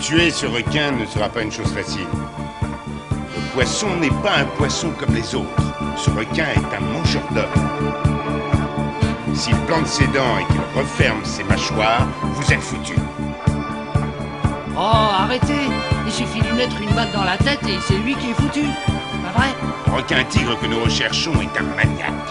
Tuer ce requin ne sera pas une chose facile. Le poisson n'est pas un poisson comme les autres. Ce requin est un mangeur d'hommes. S'il plante ses dents et qu'il referme ses mâchoires, vous êtes foutus. Oh, arrêtez Il suffit de lui mettre une balle dans la tête et c'est lui qui est foutu. Pas vrai? Le requin tigre que nous recherchons est un maniaque.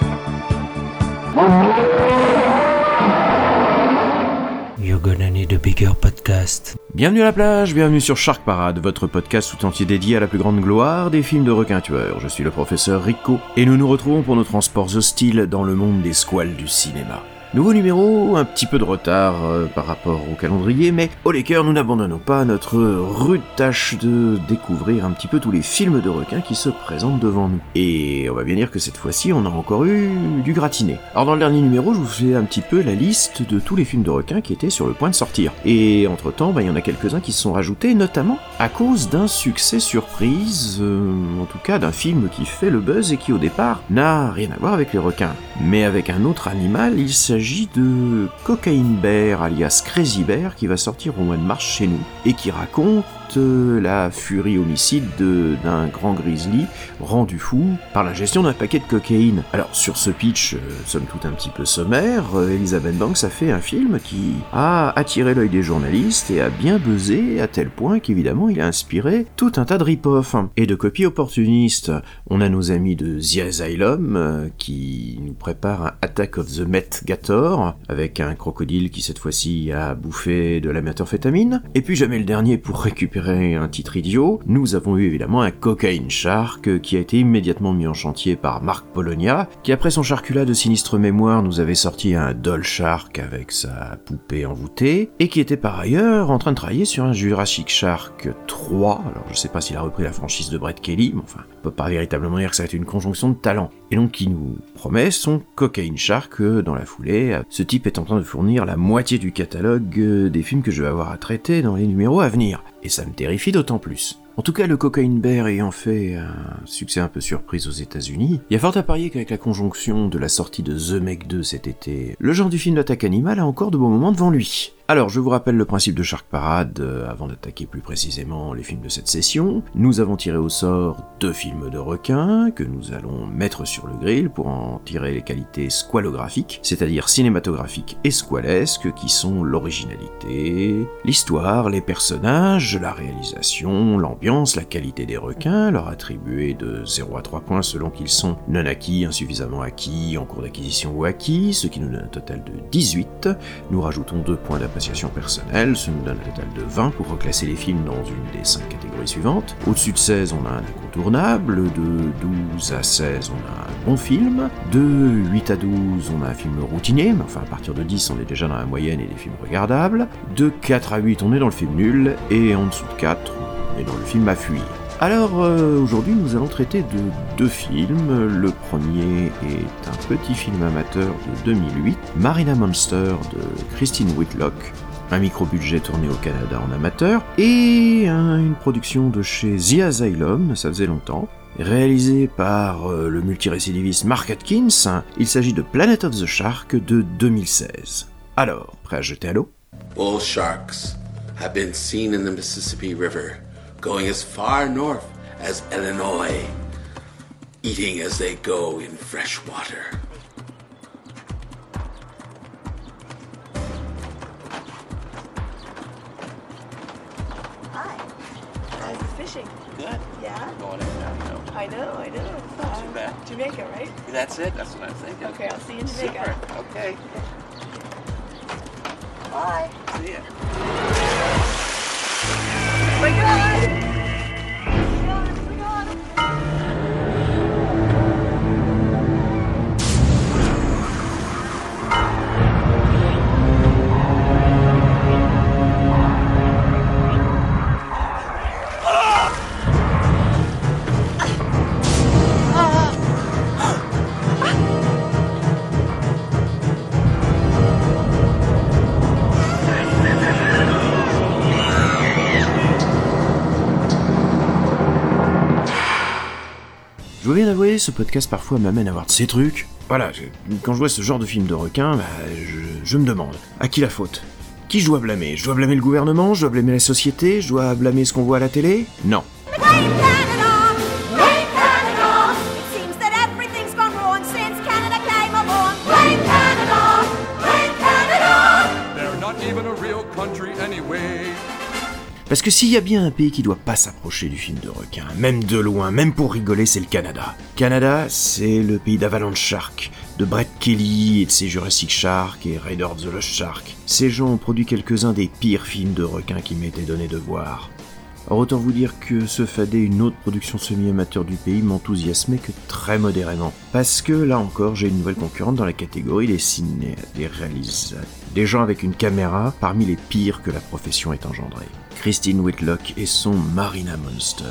Bienvenue à la plage, bienvenue sur Shark Parade, votre podcast tout entier dédié à la plus grande gloire des films de requins tueurs. Je suis le professeur Rico et nous nous retrouvons pour nos transports hostiles dans le monde des squales du cinéma. Nouveau numéro, un petit peu de retard euh, par rapport au calendrier, mais au les cœurs, nous n'abandonnons pas notre rude tâche de découvrir un petit peu tous les films de requins qui se présentent devant nous. Et on va bien dire que cette fois-ci, on a encore eu du gratiné. Alors dans le dernier numéro, je vous fais un petit peu la liste de tous les films de requins qui étaient sur le point de sortir. Et entre-temps, bah, il y en a quelques-uns qui se sont rajoutés, notamment à cause d'un succès surprise, euh, en tout cas d'un film qui fait le buzz et qui au départ n'a rien à voir avec les requins. Mais avec un autre animal, il s'agit de Cocaine Bear, alias Crazy Bear, qui va sortir au mois de mars chez nous, et qui raconte la furie homicide de- d'un grand grizzly rendu fou par la gestion d'un paquet de cocaïne. Alors sur ce pitch, euh, somme toute un petit peu sommaire, euh, Elizabeth Banks a fait un film qui a attiré l'œil des journalistes et a bien buzzé à tel point qu'évidemment il a inspiré tout un tas de rip-off et de copies opportunistes. On a nos amis de The Asylum euh, qui nous préparent un Attack of the Met Gator avec un crocodile qui cette fois-ci a bouffé de la méthamphétamine. Et puis jamais le dernier pour récupérer un titre idiot, nous avons eu évidemment un Cocaine Shark qui a été immédiatement mis en chantier par Marc Polonia, qui après son charculat de sinistre mémoire nous avait sorti un Doll Shark avec sa poupée envoûtée, et qui était par ailleurs en train de travailler sur un Jurassic Shark 3, alors je sais pas s'il a repris la franchise de Brett Kelly, mais enfin, on peut pas véritablement dire que ça va être une conjonction de talents. Et donc qui nous promet son Cocaine Shark euh, dans la foulée. Ce type est en train de fournir la moitié du catalogue euh, des films que je vais avoir à traiter dans les numéros à venir. Et ça me terrifie d'autant plus. En tout cas, le Cocaine Bear ayant fait un succès un peu surprise aux États-Unis, il y a fort à parier qu'avec la conjonction de la sortie de The Meg 2 cet été, le genre du film d'attaque animale a encore de bons moments devant lui. Alors, je vous rappelle le principe de Shark Parade euh, avant d'attaquer plus précisément les films de cette session. Nous avons tiré au sort deux films de requins que nous allons mettre sur le grill pour en tirer les qualités squalographiques, c'est-à-dire cinématographiques et squalesques qui sont l'originalité, l'histoire, les personnages, la réalisation, l'ambiance, la qualité des requins, leur attribué de 0 à 3 points selon qu'ils sont non acquis, insuffisamment acquis, en cours d'acquisition ou acquis, ce qui nous donne un total de 18. Nous rajoutons 2 points personnelle, ce nous donne un total de 20 pour reclasser les films dans une des 5 catégories suivantes. Au-dessus de 16, on a un incontournable, de 12 à 16, on a un bon film, de 8 à 12, on a un film routinier, mais enfin à partir de 10, on est déjà dans la moyenne et des films regardables, de 4 à 8, on est dans le film nul, et en dessous de 4, on est dans le film à fuir. Alors euh, aujourd'hui nous allons traiter de deux films. Le premier est un petit film amateur de 2008, Marina Monster de Christine Whitlock, un micro-budget tourné au Canada en amateur, et un- une production de chez The Asylum, ça faisait longtemps, réalisé par euh, le multirécidiviste Mark Atkins. Il s'agit de Planet of the Shark de 2016. Alors, prêt à jeter à l'eau? Bull sharks have been seen in the Mississippi River, going as far north as Illinois, eating as they go in fresh water. Hi. How's the fishing? Good. Yeah? Going in now, you know. I know, I know. Uh, too bad. Jamaica, right? That's it. That's what I'm thinking. Okay, I'll see you in Jamaica. Super. Okay. Bye. See ya. Oh my God! Bien avouer, ce podcast parfois m'amène à voir de ces trucs. Voilà, quand je vois ce genre de film de requin, bah, je, me demande, à qui la faute? Qui je dois blâmer? Je dois blâmer le gouvernement? Je dois blâmer la société? Je dois blâmer ce qu'on voit à la télé? Non. Parce que s'il y a bien un pays qui doit pas s'approcher du film de requin, même de loin, même pour rigoler, c'est le Canada. Canada, c'est le pays d'Avalanche Shark, de Brett Kelly et de ses Jurassic Shark et Raider of the Lost Shark. Ces gens ont produit quelques-uns des pires films de requins qui m'étaient donné de voir. Or autant vous dire que ce fadé, une autre production semi-amateur du pays, m'enthousiasmait que très modérément. Parce que là encore, j'ai une nouvelle concurrente dans la catégorie des ciné, des réalisateurs, des gens avec une caméra parmi les pires que la profession ait engendré. Christine Whitlock et son Marina Monster.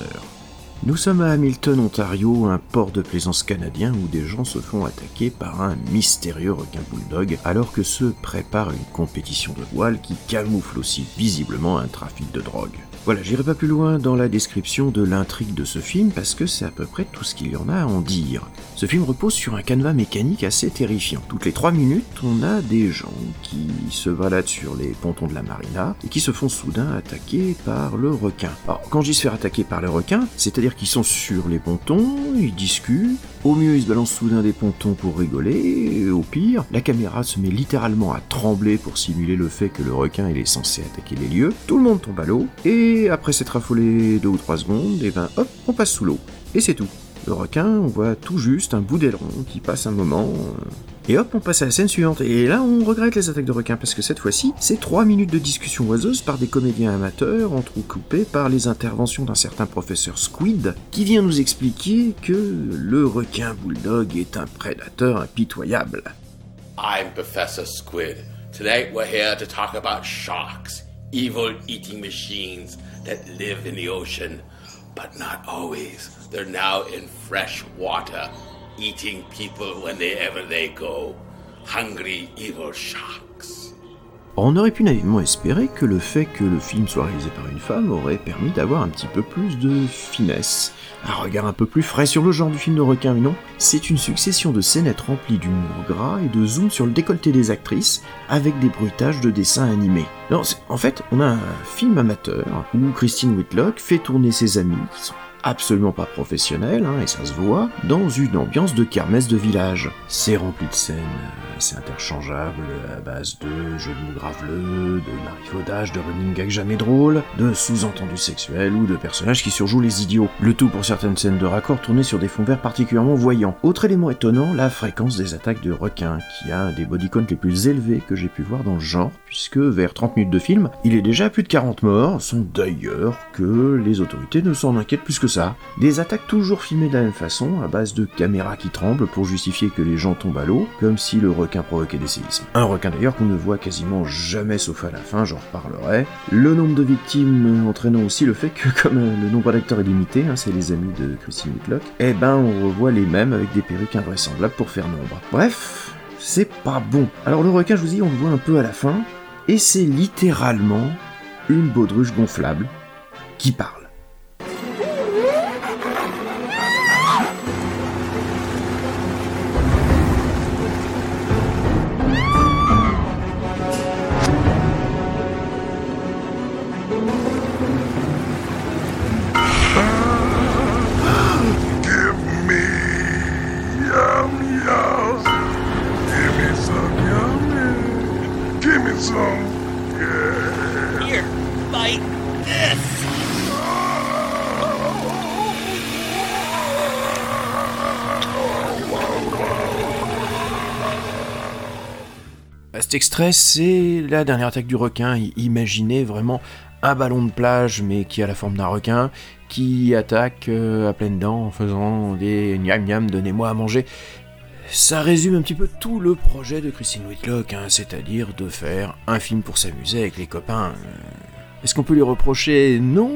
Nous sommes à Hamilton, Ontario, un port de plaisance canadien où des gens se font attaquer par un mystérieux requin bulldog alors que se prépare une compétition de voile qui camoufle aussi visiblement un trafic de drogue. Voilà, j'irai pas plus loin dans la description de l'intrigue de ce film parce que c'est à peu près tout ce qu'il y en a à en dire. Ce film repose sur un canevas mécanique assez terrifiant. Toutes les 3 minutes, on a des gens qui se baladent sur les pontons de la marina et qui se font soudain attaquer par le requin. Alors, quand dis se faire attaquer par le requin, c'est-à-dire qu'ils sont sur les pontons, ils discutent, au mieux ils se balancent soudain des pontons pour rigoler, et au pire, la caméra se met littéralement à trembler pour simuler le fait que le requin il est censé attaquer les lieux. Tout le monde tombe à l'eau, et après s'être affolé deux ou trois secondes, et ben hop, on passe sous l'eau. Et c'est tout. Le requin, on voit tout juste un bout d'aileron qui passe un moment. euh, Et hop, on passe à la scène suivante. Et là, on regrette les attaques de requins parce que cette fois-ci, c'est 3 minutes de discussion oiseuse par des comédiens amateurs, entrecoupés par les interventions d'un certain professeur Squid, qui vient nous expliquer que le requin bulldog est un prédateur impitoyable. I'm Professor Squid. Tonight we're here to talk about sharks, evil eating machines that live in the ocean, but not always. They're now in fresh water, eating people whenever they go. Hungry, evil sharks. On aurait pu naïvement espérer que le fait que le film soit réalisé par une femme aurait permis d'avoir un petit peu plus de finesse, un regard un peu plus frais sur le genre du film de requin, mais non, c'est une succession de scénettes remplies d'humour gras et de zoom sur le décolleté des actrices avec des bruitages de dessins animés. Non, en fait, on a un film amateur où Christine Whitlock fait tourner ses amis qui sont absolument pas professionnels, hein, et ça se voit, dans une ambiance de kermesse de village. C'est rempli de scènes euh, assez interchangeables à base de jeux de mots graveleux, de marivaudage, de running gags jamais drôles, de sous-entendus sexuels ou de personnages qui surjouent les idiots. Le tout pour certaines scènes de raccord tournées sur des fonds verts particulièrement voyants. Autre élément étonnant, la fréquence des attaques de requins, qui a un des bodycounts les plus élevés que j'ai pu voir dans le genre, puisque vers 30 minutes de film, il est déjà à plus de 40 morts, sans d'ailleurs que les autorités ne s'en inquiètent plus que ça. Des attaques toujours filmées de la même façon, à base de caméras qui tremblent pour justifier que les gens tombent à l'eau, comme si le requin provoquait des séismes. Un requin d'ailleurs qu'on ne voit quasiment jamais sauf à la fin, j'en reparlerai. Le nombre de victimes entraînant aussi le fait que comme euh, le nombre d'acteurs est limité, hein, c'est les amis de Christine Whitlock, eh ben on revoit les mêmes avec des perruques invraisemblables pour faire nombre. Bref, c'est pas bon. Alors le requin, je vous dis, on le voit un peu à la fin, et c'est littéralement une baudruche gonflable qui parle. Bah, Cet extrait, c'est la dernière attaque du requin. Imaginez vraiment un ballon de plage, mais qui a la forme d'un requin, qui attaque euh, à pleines dents en faisant des gnam gnam, donnez-moi à manger. Ça résume un petit peu tout le projet de Christine Whitlock, hein, c'est-à-dire de faire un film pour s'amuser avec les copains. Euh, Est-ce qu'on peut lui reprocher? Non,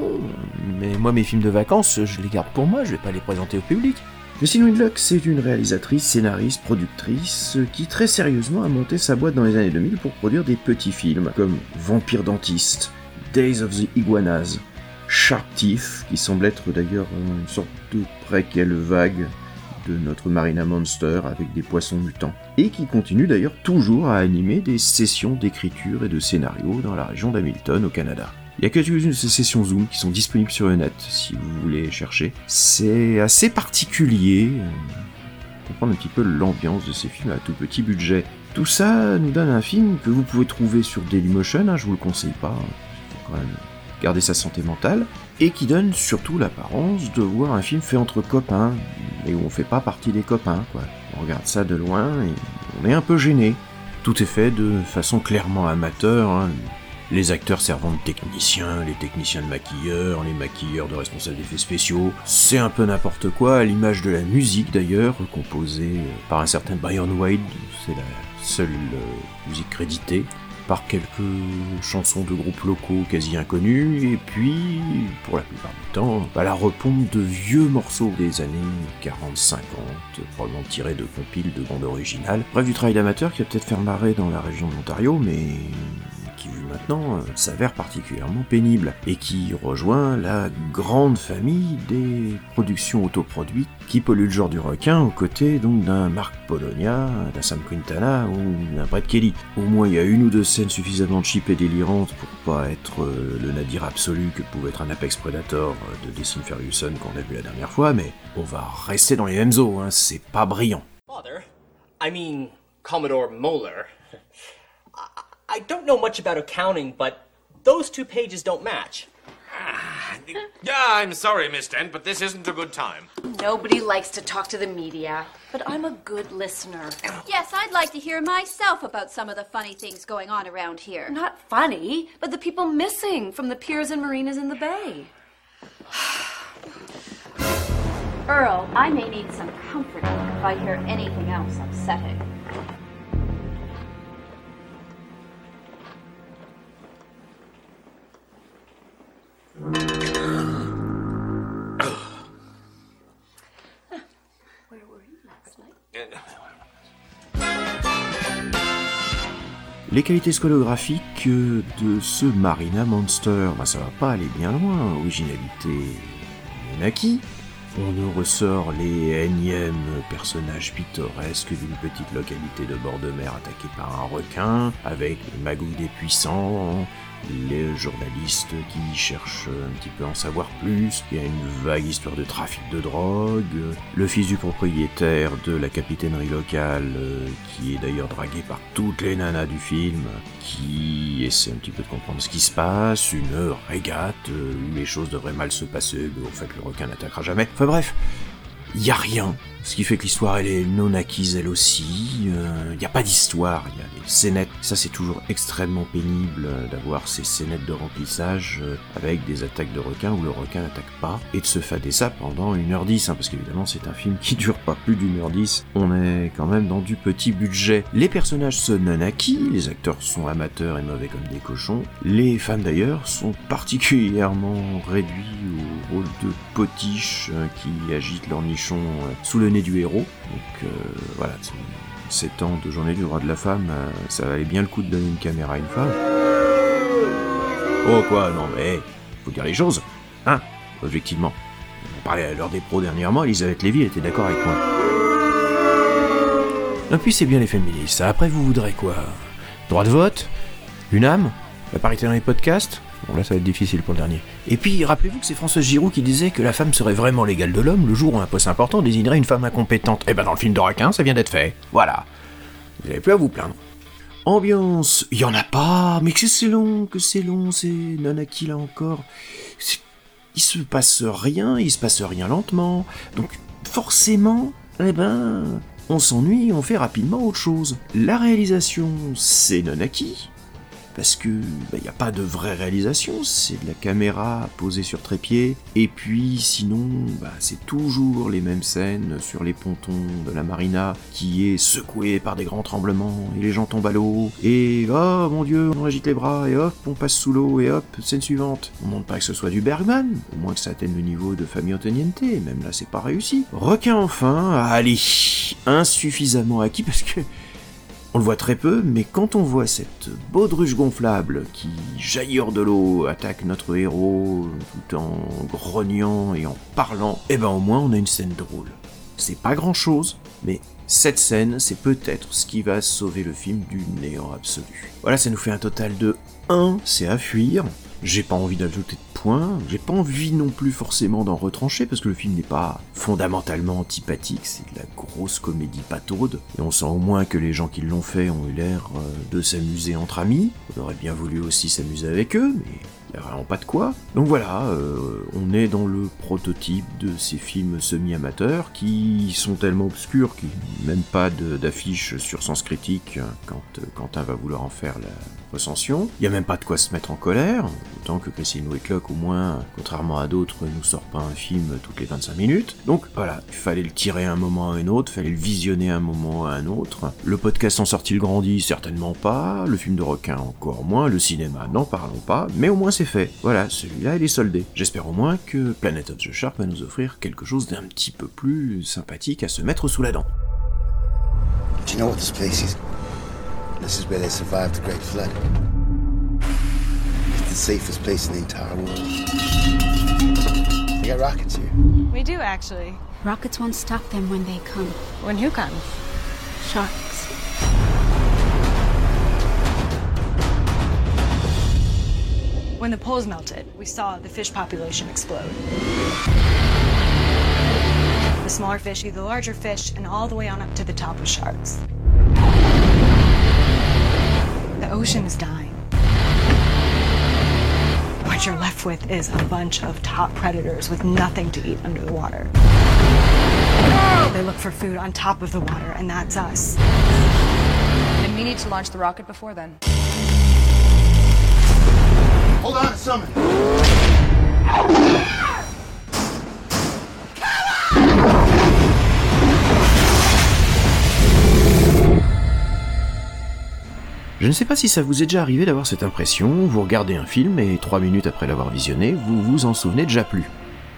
mais moi mes films de vacances, je les garde pour moi, je vais pas les présenter au public. Christine Whitlock, c'est une réalisatrice, scénariste, productrice qui très sérieusement a monté sa boîte dans les années 2000 pour produire des petits films comme Vampire Dentiste, Days of the Iguanas, Shark Teeth, qui semble être d'ailleurs une sorte de préquelle vague de notre Marina Monster avec des poissons mutants. et qui continue d'ailleurs toujours à animer des sessions d'écriture et de scénario dans la région d'Hamilton au Canada. Il y a quelques-unes de ces sessions Zoom qui sont disponibles sur le net si vous voulez chercher. C'est assez particulier, euh, comprendre un petit peu l'ambiance de ces films à tout petit budget. Tout ça nous donne un film que vous pouvez trouver sur Dailymotion, hein, je vous le conseille pas, faut quand même garder sa santé mentale, et qui donne surtout l'apparence de voir un film fait entre copains, et où on fait pas partie des copains, quoi. On regarde ça de loin et on est un peu gêné. Tout est fait de façon clairement amateur, hein. Les acteurs servant de techniciens, les techniciens de maquilleurs, les maquilleurs de responsables d'effets spéciaux. C'est un peu n'importe quoi, à l'image de la musique d'ailleurs, composée par un certain Brian White, c'est la seule euh, musique créditée par quelques chansons de groupes locaux quasi inconnus, et puis, pour la plupart du temps, bah, la repompe de vieux morceaux des années 40-50, probablement tirés de compiles de bandes originales. Bref, du travail d'amateur qui a peut-être fait marrer dans la région de l'Ontario, mais maintenant euh, s'avère particulièrement pénible et qui rejoint la grande famille des productions autoproduites qui polluent le genre du requin aux côtés donc d'un Marc Polonia, d'un Sam Quintana ou d'un Brett Kelly. Au moins il y a une ou deux scènes suffisamment cheap et délirantes pour pas être euh, le nadir absolu que pouvait être un Apex Predator euh, de Destin Ferguson qu'on a vu la dernière fois, mais on va rester dans les mêmes eaux, hein, c'est pas brillant. I don't know much about accounting, but those two pages don't match. Yeah, I'm sorry, Miss Dent, but this isn't a good time. Nobody likes to talk to the media, but I'm a good listener. Yes, I'd like to hear myself about some of the funny things going on around here. Not funny, but the people missing from the piers and marinas in the bay. Earl, I may need some comforting if I hear anything else upsetting. Les qualités scolographiques de ce Marina Monster, bah, ça va pas aller bien loin. Originalité acquis. On nous ressort les énièmes personnages pittoresques d'une petite localité de bord de mer attaquée par un requin, avec les magouilles des puissants, les journalistes qui cherchent un petit peu à en savoir plus, il y a une vague histoire de trafic de drogue, le fils du propriétaire de la capitainerie locale, euh, qui est d'ailleurs dragué par toutes les nanas du film, qui essaie un petit peu de comprendre ce qui se passe, une régate euh, où les choses devraient mal se passer, mais au fait le requin n'attaquera jamais. Enfin bref, il y a rien. Ce qui fait que l'histoire elle est non acquise elle aussi. Il n'y a pas d'histoire, il y a des scénettes. Ça c'est toujours extrêmement pénible euh, d'avoir ces scénettes de remplissage euh, avec des attaques de requins où le requin n'attaque pas et de se fader ça pendant 1h10 hein, parce qu'évidemment c'est un film qui dure pas plus d'une heure 10. On est quand même dans du petit budget. Les personnages sont non acquis, les acteurs sont amateurs et mauvais comme des cochons. Les femmes d'ailleurs sont particulièrement réduits au rôle de potiches euh, qui agitent leur nichon sous le du héros. Donc euh, voilà, ces temps de journée du droit de la femme, euh, ça valait bien le coup de donner une caméra à une femme. Oh quoi, non mais, faut dire les choses, hein, objectivement. On parlait à l'heure des pros dernièrement, Elisabeth Lévy était d'accord avec moi. Et puis c'est bien les féministes, après vous voudrez quoi? Droit de vote? Une âme? La parité dans les podcasts? Bon là ça va être difficile pour le dernier. Et puis rappelez-vous que c'est Françoise Giroud qui disait que la femme serait vraiment l'égale de l'homme le jour où un poste important désignerait une femme incompétente. Et ben dans le film de Raquin ça vient d'être fait. Voilà. Vous n'avez plus à vous plaindre. Ambiance, il y en a pas, mais que c'est long, que c'est long, c'est non là encore. Il se passe rien, il se passe rien lentement. Donc forcément, eh ben, on s'ennuie, on fait rapidement autre chose. La réalisation, c'est non. Parce que il n'y a pas de vraie réalisation, c'est de la caméra posée sur trépied, et puis sinon, bah, c'est toujours les mêmes scènes sur les pontons de la marina qui est secouée par des grands tremblements, et les gens tombent à l'eau, et oh mon dieu, on agite les bras, et hop, on passe sous l'eau, et hop, scène suivante. On demande pas que ce soit du Bergman, au moins que ça atteigne le niveau de Famille Antoniente, même là c'est pas réussi. Requin enfin, allez, insuffisamment acquis parce que on le voit très peu, mais quand on voit cette baudruche gonflable qui jaillit de l'eau, attaque notre héros tout en grognant et en parlant, eh ben au moins on a une scène drôle. C'est pas grand chose, mais cette scène, c'est peut-être ce qui va sauver le film du néant absolu. Voilà, ça nous fait un total de 1, c'est à fuir. J'ai pas envie d'ajouter j'ai pas envie non plus forcément d'en retrancher parce que le film n'est pas fondamentalement antipathique, c'est de la grosse comédie pataude, et on sent au moins que les gens qui l'ont fait ont eu l'air euh, de s'amuser entre amis. On aurait bien voulu aussi s'amuser avec eux, mais y a vraiment pas de quoi. Donc voilà, euh, on est dans le prototype de ces films semi-amateurs qui sont tellement obscurs qu'il n'y a même pas d'affiche sur Sens Critique quand euh, Quentin va vouloir en faire la recension. Il y a même pas de quoi se mettre en colère, autant que Christine Whitlock au moins, contrairement à d'autres, nous sort pas un film toutes les 25 minutes. Donc voilà, il fallait le tirer un moment à un autre, fallait le visionner un moment à un autre. Le podcast en sortit le grandit, certainement pas, le film de requin encore moins, le cinéma n'en parlons pas, mais au moins c'est fait. Voilà, celui-là il est soldé. J'espère au moins que Planet of the Shark va nous offrir quelque chose d'un petit peu plus sympathique à se mettre sous la dent. This is where they survived the Great Flood. It's the safest place in the entire world. They got rockets here. We do, actually. Rockets won't stop them when they come. When who comes? Sharks. When the poles melted, we saw the fish population explode. The smaller fish eat the larger fish, and all the way on up to the top of sharks. The ocean is dying. What you're left with is a bunch of top predators with nothing to eat under the water. They look for food on top of the water, and that's us. And we need to launch the rocket before then. Hold on, summon. Je ne sais pas si ça vous est déjà arrivé d'avoir cette impression, vous regardez un film et trois minutes après l'avoir visionné, vous vous en souvenez déjà plus.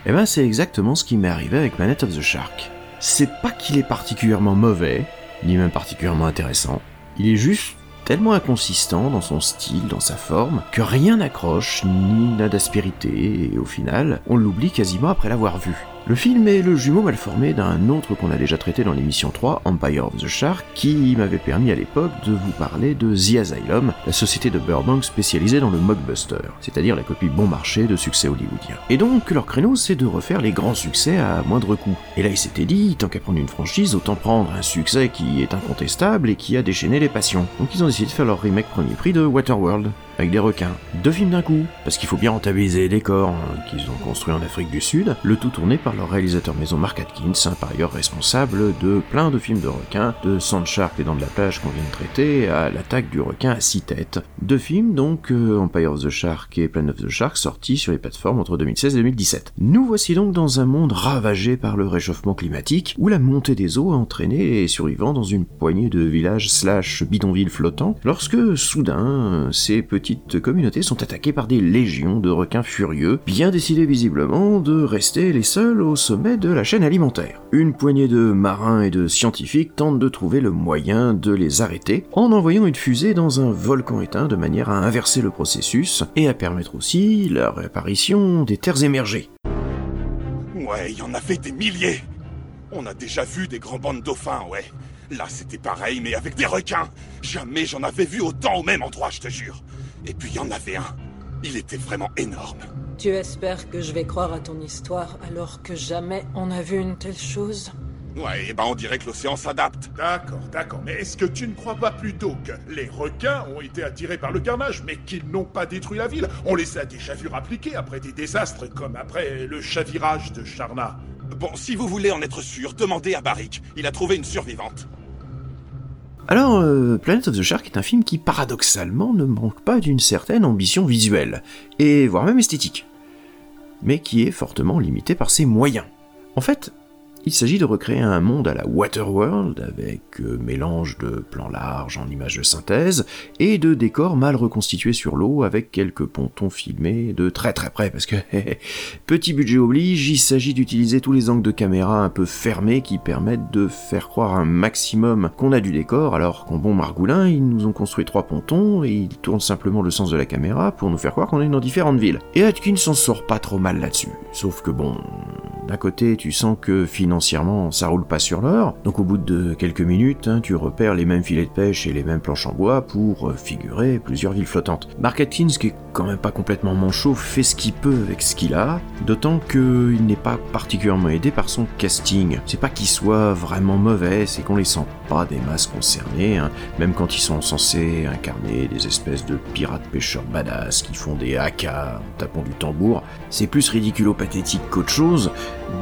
Eh ben c'est exactement ce qui m'est arrivé avec Planet of the Shark. C'est pas qu'il est particulièrement mauvais, ni même particulièrement intéressant, il est juste tellement inconsistant dans son style, dans sa forme, que rien n'accroche, ni n'a d'aspérité, et au final, on l'oublie quasiment après l'avoir vu. Le film est le jumeau mal formé d'un autre qu'on a déjà traité dans l'émission 3, Empire of the Shark, qui m'avait permis à l'époque de vous parler de The Asylum, la société de Burbank spécialisée dans le mockbuster, c'est-à-dire la copie bon marché de succès hollywoodien. Et donc leur créneau c'est de refaire les grands succès à moindre coût. Et là il s'était dit, tant qu'à prendre une franchise, autant prendre un succès qui est incontestable et qui a déchaîné les passions. Donc ils ont décidé de faire leur remake premier prix de Waterworld, avec des requins. Deux films d'un coup, parce qu'il faut bien rentabiliser les décors hein, qu'ils ont construits en Afrique du Sud, le tout tourné par leur réalisateur maison Mark Atkins, par ailleurs responsable de plein de films de requins, de Sandshark, les dents de la plage qu'on vient de traiter, à l'attaque du requin à six têtes. Deux films donc, euh, Empire of the Shark et Planet of the Shark, sortis sur les plateformes entre 2016 et 2017. Nous voici donc dans un monde ravagé par le réchauffement climatique, où la montée des eaux a entraîné les survivants dans une poignée de villages slash bidonvilles flottants, lorsque soudain, ces petites communautés sont attaquées par des légions de requins furieux, bien décidés visiblement de rester les seuls au sommet de la chaîne alimentaire. Une poignée de marins et de scientifiques tentent de trouver le moyen de les arrêter en envoyant une fusée dans un volcan éteint de manière à inverser le processus et à permettre aussi la réapparition des terres émergées. Ouais, il y en avait des milliers. On a déjà vu des grands bandes dauphins, ouais. Là, c'était pareil, mais avec des requins. Jamais j'en avais vu autant au même endroit, je te jure. Et puis, il y en avait un. Il était vraiment énorme. Tu espères que je vais croire à ton histoire alors que jamais on a vu une telle chose? Ouais, et ben on dirait que l'océan s'adapte. D'accord, d'accord. Mais est-ce que tu ne crois pas plutôt que les requins ont été attirés par le carnage, mais qu'ils n'ont pas détruit la ville? On les a déjà vus rappliquer après des désastres, comme après le chavirage de Charna. Bon, si vous voulez en être sûr, demandez à Barrick. Il a trouvé une survivante. Alors, euh, Planet of the Shark est un film qui paradoxalement ne manque pas d'une certaine ambition visuelle, et voire même esthétique, mais qui est fortement limité par ses moyens. En fait, il s'agit de recréer un monde à la Waterworld, avec euh, mélange de plans larges en images de synthèse, et de décors mal reconstitués sur l'eau, avec quelques pontons filmés de très très près, parce que, petit budget oblige, il s'agit d'utiliser tous les angles de caméra un peu fermés qui permettent de faire croire un maximum qu'on a du décor, alors qu'en bon margoulin, ils nous ont construit trois pontons, et ils tournent simplement le sens de la caméra pour nous faire croire qu'on est dans différentes villes. Et Atkins s'en sort pas trop mal là-dessus, sauf que bon, D'un côté, tu sens que financièrement, ça roule pas sur l'or, donc au bout de quelques minutes, hein, tu repères les mêmes filets de pêche et les mêmes planches en bois pour euh, figurer plusieurs villes flottantes. Mark Atkins, qui est quand même pas complètement manchot, fait ce qu'il peut avec ce qu'il a, d'autant qu'il n'est pas particulièrement aidé par son casting. C'est pas qu'il soit vraiment mauvais, c'est qu'on les sent pas des masses concernées, hein, même quand ils sont censés incarner des espèces de pirates pêcheurs badass qui font des haka en tapant du tambour. C'est plus ridiculo-pathétique qu'autre chose,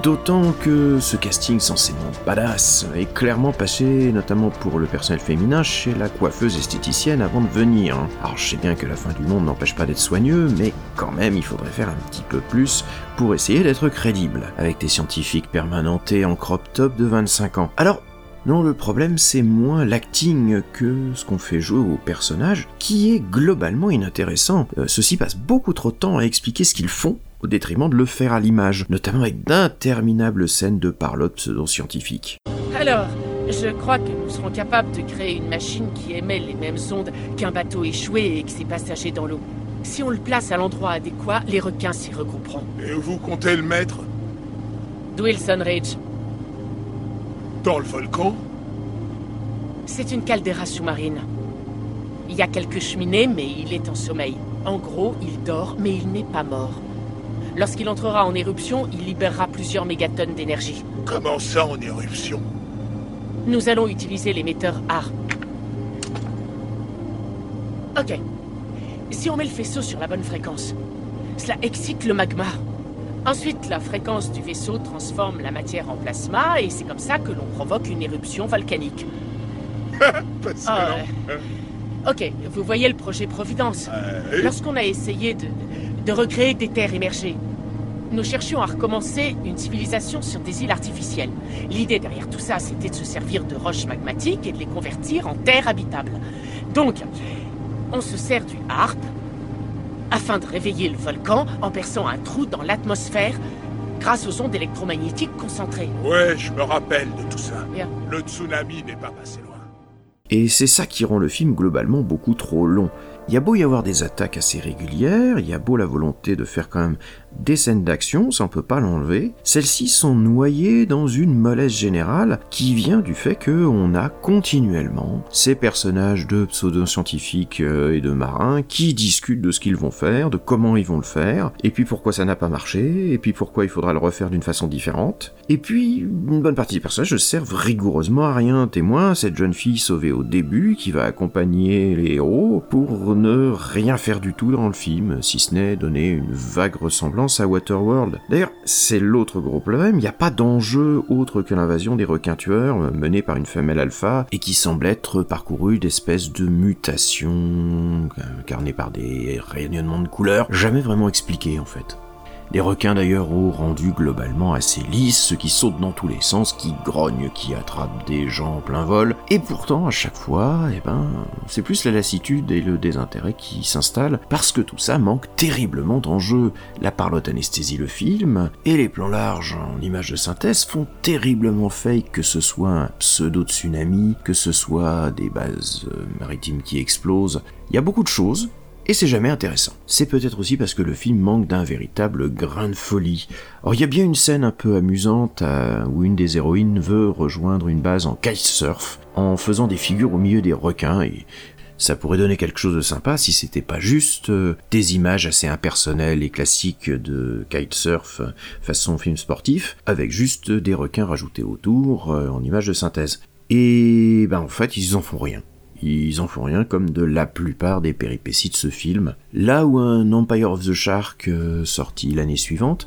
d'autant que ce casting censément badass est clairement passé, notamment pour le personnel féminin, chez la coiffeuse esthéticienne avant de venir. Alors je sais bien que la fin du monde n'empêche pas d'être soigneux, mais quand même il faudrait faire un petit peu plus pour essayer d'être crédible, avec des scientifiques permanentés en crop top de 25 ans. Alors, non, le problème c'est moins l'acting que ce qu'on fait jouer au personnage, qui est globalement inintéressant. Euh, ceux-ci passent beaucoup trop de temps à expliquer ce qu'ils font, au détriment de le faire à l'image, notamment avec d'interminables scènes de parlotte pseudo-scientifiques. Alors, je crois que nous serons capables de créer une machine qui émet les mêmes ondes qu'un bateau échoué et que ses passagers dans l'eau. Si on le place à l'endroit adéquat, les requins s'y regrouperont. Et où vous comptez le mettre? Wilson Ridge, Dans le volcan? C'est une caldeira sous-marine. Il y a quelques cheminées, mais il est en sommeil. En gros, il dort, mais il n'est pas mort. Lorsqu'il entrera en éruption, il libérera plusieurs mégatonnes d'énergie. Comment ça en éruption? Nous allons utiliser l'émetteur AR. Ok. Si on met le faisceau sur la bonne fréquence, cela excite le magma. Ensuite, la fréquence du vaisseau transforme la matière en plasma et c'est comme ça que l'on provoque une éruption volcanique. Ah ouais. Ok, vous voyez le projet Providence. oui. Lorsqu'on a essayé de, de recréer des terres émergées, nous cherchions à recommencer une civilisation sur des îles artificielles. L'idée derrière tout ça, c'était de se servir de roches magmatiques et de les convertir en terres habitables. Donc, on se sert du harpe afin de réveiller le volcan en perçant un trou dans l'atmosphère grâce aux ondes électromagnétiques concentrées. Ouais, je me rappelle de tout ça. Le tsunami n'est pas passé loin. Et c'est ça qui rend le film globalement beaucoup trop long. Il y a beau y avoir des attaques assez régulières, il y a beau la volonté de faire quand même des scènes d'action, ça on peut pas l'enlever, celles-ci sont noyées dans une mollesse générale qui vient du fait que on a continuellement ces personnages de pseudo-scientifiques euh, et de marins qui discutent de ce qu'ils vont faire, de comment ils vont le faire, et puis pourquoi ça n'a pas marché, et puis pourquoi il faudra le refaire d'une façon différente. Et puis, une bonne partie des personnages ne servent rigoureusement à rien. Témoin, cette jeune fille sauvée au début qui va accompagner les héros pour ne rien faire du tout dans le film, si ce n'est donner une vague ressemblance à Waterworld. D'ailleurs, c'est l'autre gros problème, il n'y a pas d'enjeu autre que l'invasion des requins tueurs euh, menée par une femelle alpha et qui semble être parcourue d'espèces de mutations euh, incarnées par des rayonnements de couleurs, jamais vraiment expliquées en fait. Les requins d'ailleurs au rendu globalement assez lisse, ceux qui sautent dans tous les sens, qui grognent, qui attrapent des gens en plein vol, et pourtant à chaque fois, eh ben, c'est plus la lassitude et le désintérêt qui s'installent, parce que tout ça manque terriblement d'enjeu. La parlotte anesthésie le film, et les plans larges en images de synthèse font terriblement fake, que ce soit un pseudo-tsunami, que ce soit des bases euh, maritimes qui explosent. Il y a beaucoup de choses, et c'est jamais intéressant. C'est peut-être aussi parce que le film manque d'un véritable grain de folie. Or, il y a bien une scène un peu amusante où une des héroïnes veut rejoindre une base en kitesurf en faisant des figures au milieu des requins et ça pourrait donner quelque chose de sympa si c'était pas juste euh, des images assez impersonnelles et classiques de kitesurf façon film sportif avec juste des requins rajoutés autour euh, en images de synthèse. Et ben en fait, ils en font rien. Ils en font rien comme de la plupart des péripéties de ce film. Là où un Empire of the Shark euh, sorti l'année suivante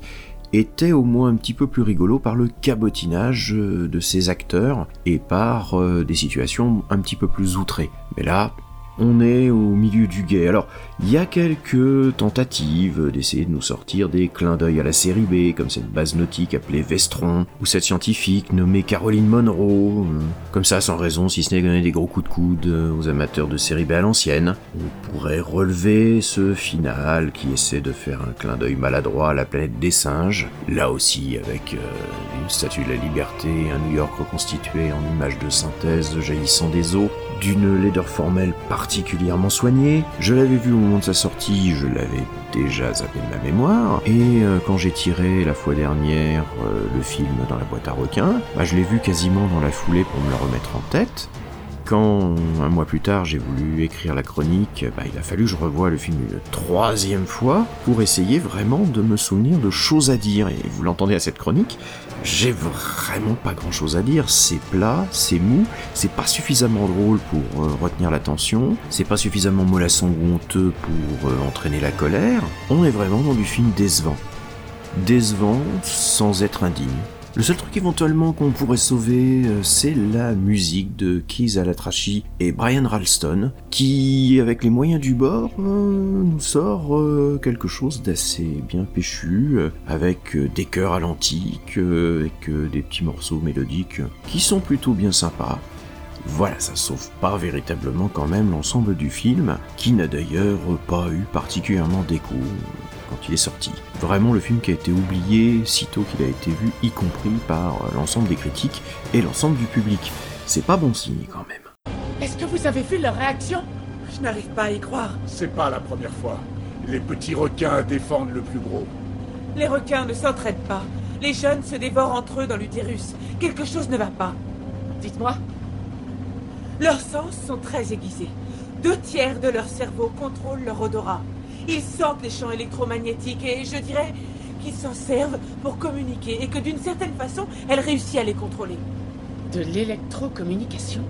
était au moins un petit peu plus rigolo par le cabotinage euh, de ses acteurs et par euh, des situations un petit peu plus outrées. Mais là, on est au milieu du guet. Alors, il y a quelques tentatives d'essayer de nous sortir des clins d'œil à la série B, comme cette base nautique appelée Vestron, ou cette scientifique nommée Caroline Monroe, euh, comme ça sans raison, si ce n'est donner des gros coups de coude euh, aux amateurs de série B à l'ancienne. On pourrait relever ce final qui essaie de faire un clin d'œil maladroit à la planète des singes, là aussi avec euh, une statue de la liberté, un New York reconstitué en images de synthèse jaillissant des eaux, d'une laideur formelle particulièrement soignée. Je l'avais vu au moment de sa sortie, je l'avais déjà zappé de ma mémoire, et euh, quand j'ai tiré la fois dernière euh, le film dans la boîte à requins, bah, je l'ai vu quasiment dans la foulée pour me le remettre en tête. Quand, un mois plus tard, j'ai voulu écrire la chronique, bah, il a fallu que je revoie le film une troisième fois pour essayer vraiment de me souvenir de choses à dire. Et vous l'entendez à cette chronique, j'ai vraiment pas grand chose à dire. C'est plat, c'est mou, c'est pas suffisamment drôle pour euh, retenir l'attention, c'est pas suffisamment mollasson ou honteux pour euh, entraîner la colère. On est vraiment dans du film décevant. Décevant sans être indigne. Le seul truc éventuellement qu'on pourrait sauver, euh, c'est la musique de Keith Alatrachi et Brian Ralston, qui, avec les moyens du bord, euh, nous sort euh, quelque chose d'assez bien péchu, avec des chœurs à l'antique, avec des petits morceaux mélodiques qui sont plutôt bien sympas. Voilà, ça sauve pas véritablement quand même l'ensemble du film, qui n'a d'ailleurs pas eu particulièrement d'écho quand il est sorti. Vraiment le film qui a été oublié sitôt qu'il a été vu, y compris par l'ensemble des critiques et l'ensemble du public. C'est pas bon signe quand même. Est-ce que vous avez vu leur réaction? Je n'arrive pas à y croire. C'est pas la première fois. Les petits requins défendent le plus gros. Les requins ne s'entraident pas. Les jeunes se dévorent entre eux dans l'utérus. Quelque chose ne va pas. Dites-moi. Leurs sens sont très aiguisés. Deux tiers de leur cerveau contrôlent leur odorat. Ils sentent les champs électromagnétiques et je dirais qu'ils s'en servent pour communiquer et que d'une certaine façon, elle réussit à les contrôler. De l'électrocommunication?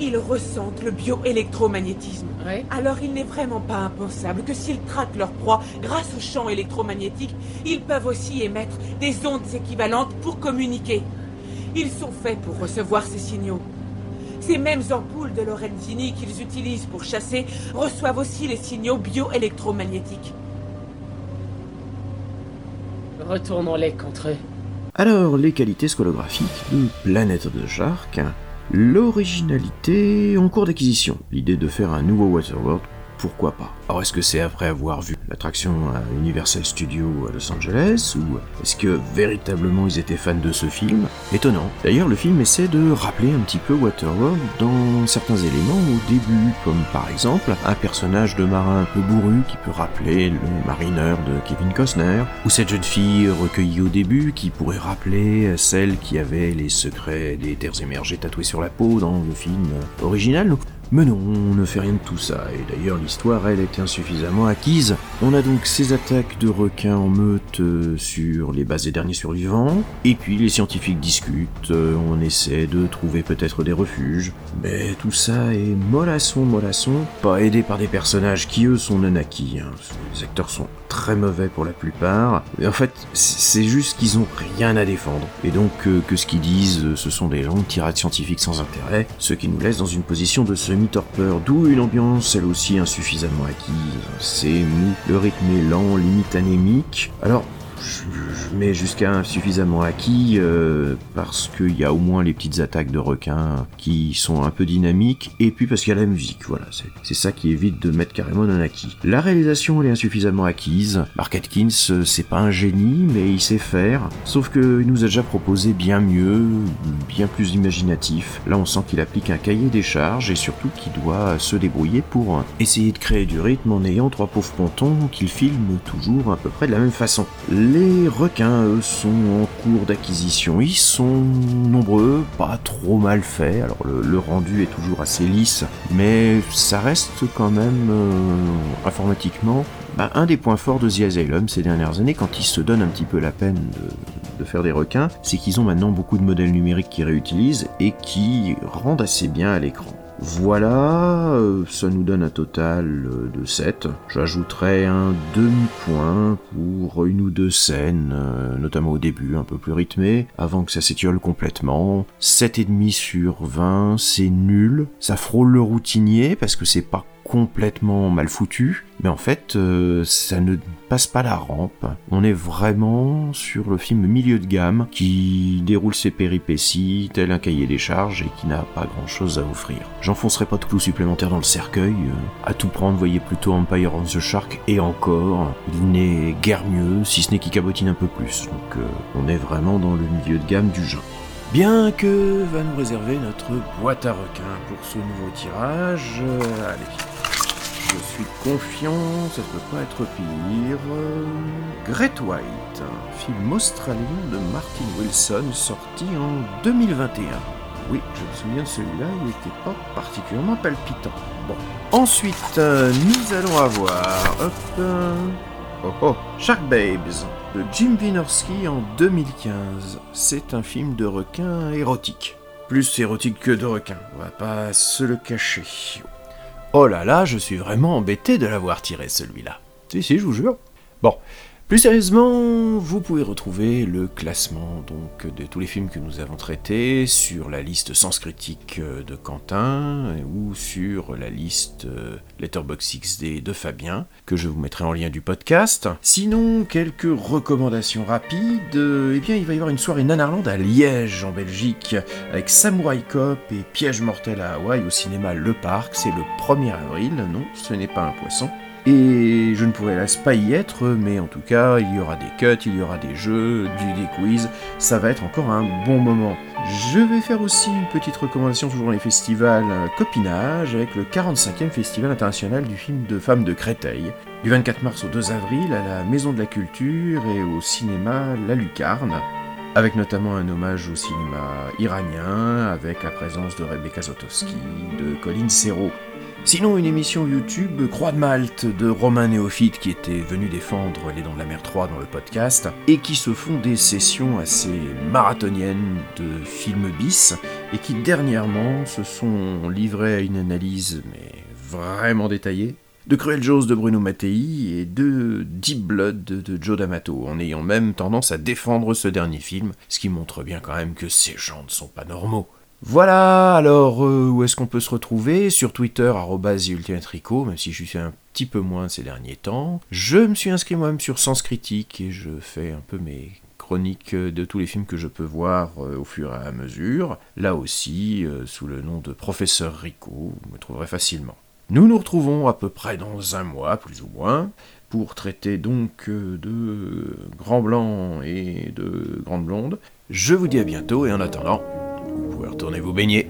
Ils ressentent le bioélectromagnétisme. Ouais. Alors il n'est vraiment pas impensable que s'ils traquent leur proie grâce aux champs électromagnétiques, ils peuvent aussi émettre des ondes équivalentes pour communiquer. Ils sont faits pour recevoir ces signaux. Ces mêmes ampoules de Lorenzini qu'ils utilisent pour chasser reçoivent aussi les signaux bioélectromagnétiques. Retournons-les contre eux. Alors, les qualités scolographiques de Planète the Shark. L'originalité en cours d'acquisition. L'idée de faire un nouveau Waterworld, pourquoi pas Alors est-ce que c'est après avoir vu l'attraction à Universal Studios à Los Angeles ou est-ce que véritablement ils étaient fans de ce film? Étonnant. D'ailleurs le film essaie de rappeler un petit peu Waterworld dans certains éléments au début, comme par exemple un personnage de marin un peu bourru qui peut rappeler le marineur de Kevin Costner, ou cette jeune fille recueillie au début qui pourrait rappeler celle qui avait les secrets des terres émergées tatoués sur la peau dans le film original. Mais non, on ne fait rien de tout ça, et d'ailleurs l'histoire, elle, est insuffisamment acquise. On a donc ces attaques de requins en meute euh, sur les bases des derniers survivants, et puis les scientifiques discutent, euh, on essaie de trouver peut-être des refuges, mais tout ça est mollasson, mollasson, pas aidé par des personnages qui eux sont non acquis. Hein. Les acteurs sont très mauvais pour la plupart, et en fait, c'est juste qu'ils ont rien à défendre, et donc euh, que ce qu'ils disent, ce sont des longues tirades scientifiques sans intérêt, ce qui nous laisse dans une position de semi-torpeur, d'où une ambiance elle aussi insuffisamment acquise. C'est mou, le rythme est lent, limite anémique. Alors, mets jusqu'à insuffisamment acquis euh, parce qu'il y a au moins les petites attaques de requins qui sont un peu dynamiques et puis parce qu'il y a la musique. Voilà, c'est- ça qui évite de mettre carrément non acquis. La réalisation elle est insuffisamment acquise. Mark Atkins euh, c'est pas un génie mais il sait faire. Sauf qu'il nous a déjà proposé bien mieux, bien plus imaginatif. Là on sent qu'il applique un cahier des charges et surtout qu'il doit se débrouiller pour essayer de créer du rythme en ayant trois pauvres pontons qu'il filme toujours à peu près de la même façon. Les requins, sont en cours d'acquisition. Ils sont nombreux, pas trop mal faits. Alors le, le rendu est toujours assez lisse, mais ça reste quand même euh, informatiquement bah, un des points forts de The Asylum ces dernières années, quand ils se donnent un petit peu la peine de, de faire des requins, c'est qu'ils ont maintenant beaucoup de modèles numériques qu'ils réutilisent et qui rendent assez bien à l'écran. Voilà, euh, ça nous donne un total euh, de 7. J'ajouterai un demi-point pour une ou deux scènes, euh, notamment au début, un peu plus rythmées, avant que ça s'étiole complètement. 7,5 sur 20, c'est nul. Ça frôle le routinier parce que c'est pas complètement mal foutu, mais en fait, euh, ça ne passe pas la rampe. On est vraiment sur le film milieu de gamme qui déroule ses péripéties tel un cahier des charges et qui n'a pas grand chose à offrir. J'enfoncerai pas de clous supplémentaires dans le cercueil. euh, à tout prendre, voyez plutôt Empire of the Shark et encore, il n'est guère mieux, si ce n'est qu'il cabotine un peu plus. Donc, euh, on est vraiment dans le milieu de gamme du genre. bien que va nous réserver notre boîte à requins pour ce nouveau tirage. Allez, je suis confiant, ça ne peut pas être pire. Great White, un film australien de Martin Wilson sorti en 2021. Oui, je me souviens de celui-là, il n'était pas particulièrement palpitant. Bon. Ensuite, euh, nous allons avoir. Hop. euh, oh oh. Shark Babes de Jim Wynorski en 2015. C'est un film de requin érotique. Plus érotique que de requin, on va pas se le cacher. Oh là là, je suis vraiment embêté de l'avoir tiré celui-là. Si, si, je vous jure. Bon, plus sérieusement, vous pouvez retrouver le classement donc de tous les films que nous avons traités sur la liste Sens Critique euh, de Quentin ou sur la liste euh, Letterboxd XD de Fabien, que je vous mettrai en lien du podcast. Sinon, quelques recommandations rapides. Euh, Eh bien, il va y avoir une soirée Nanarland à Liège, en Belgique, avec Samurai Cop et Piège mortel à Hawaï au cinéma Le Parc. C'est le 1er avril. Non, ce n'est pas un poisson. Et je ne pourrais hélas pas y être, mais en tout cas, il y aura des cuts, il y aura des jeux, des quiz, ça va être encore un bon moment. Je vais faire aussi une petite recommandation toujours dans les festivals euh, Copinage, avec le 45e Festival international du film de femmes de Créteil, du 24 mars au 2 avril à la Maison de la Culture et au cinéma La Lucarne, avec notamment un hommage au cinéma iranien, avec la présence de Rebecca Zotowski, de Colin Serrault. Sinon, une émission YouTube Croix de Malte de Romain Néophyte qui était venu défendre Les Dents de la Mer 3 dans le podcast et qui se font des sessions assez marathoniennes de films bis et qui dernièrement se sont livrés à une analyse mais vraiment détaillée de Cruel Jaws de Bruno Mattei et de Deep Blood de Joe D'Amato, en ayant même tendance à défendre ce dernier film, ce qui montre bien quand même que ces gens ne sont pas normaux. Voilà, alors euh, où est-ce qu'on peut se retrouver? Sur Twitter, Tricot, même si je suis un petit peu moins ces derniers temps. Je me suis inscrit moi-même sur Sens Critique et je fais un peu mes chroniques de tous les films que je peux voir euh, au fur et à mesure. Là aussi, euh, sous le nom de Professeur Rico, vous me trouverez facilement. Nous nous retrouvons à peu près dans un mois, plus ou moins, pour traiter donc euh, de Grand Blanc et de Grande Blonde. Je vous dis à bientôt et en attendant, vous pouvez retourner vous baigner?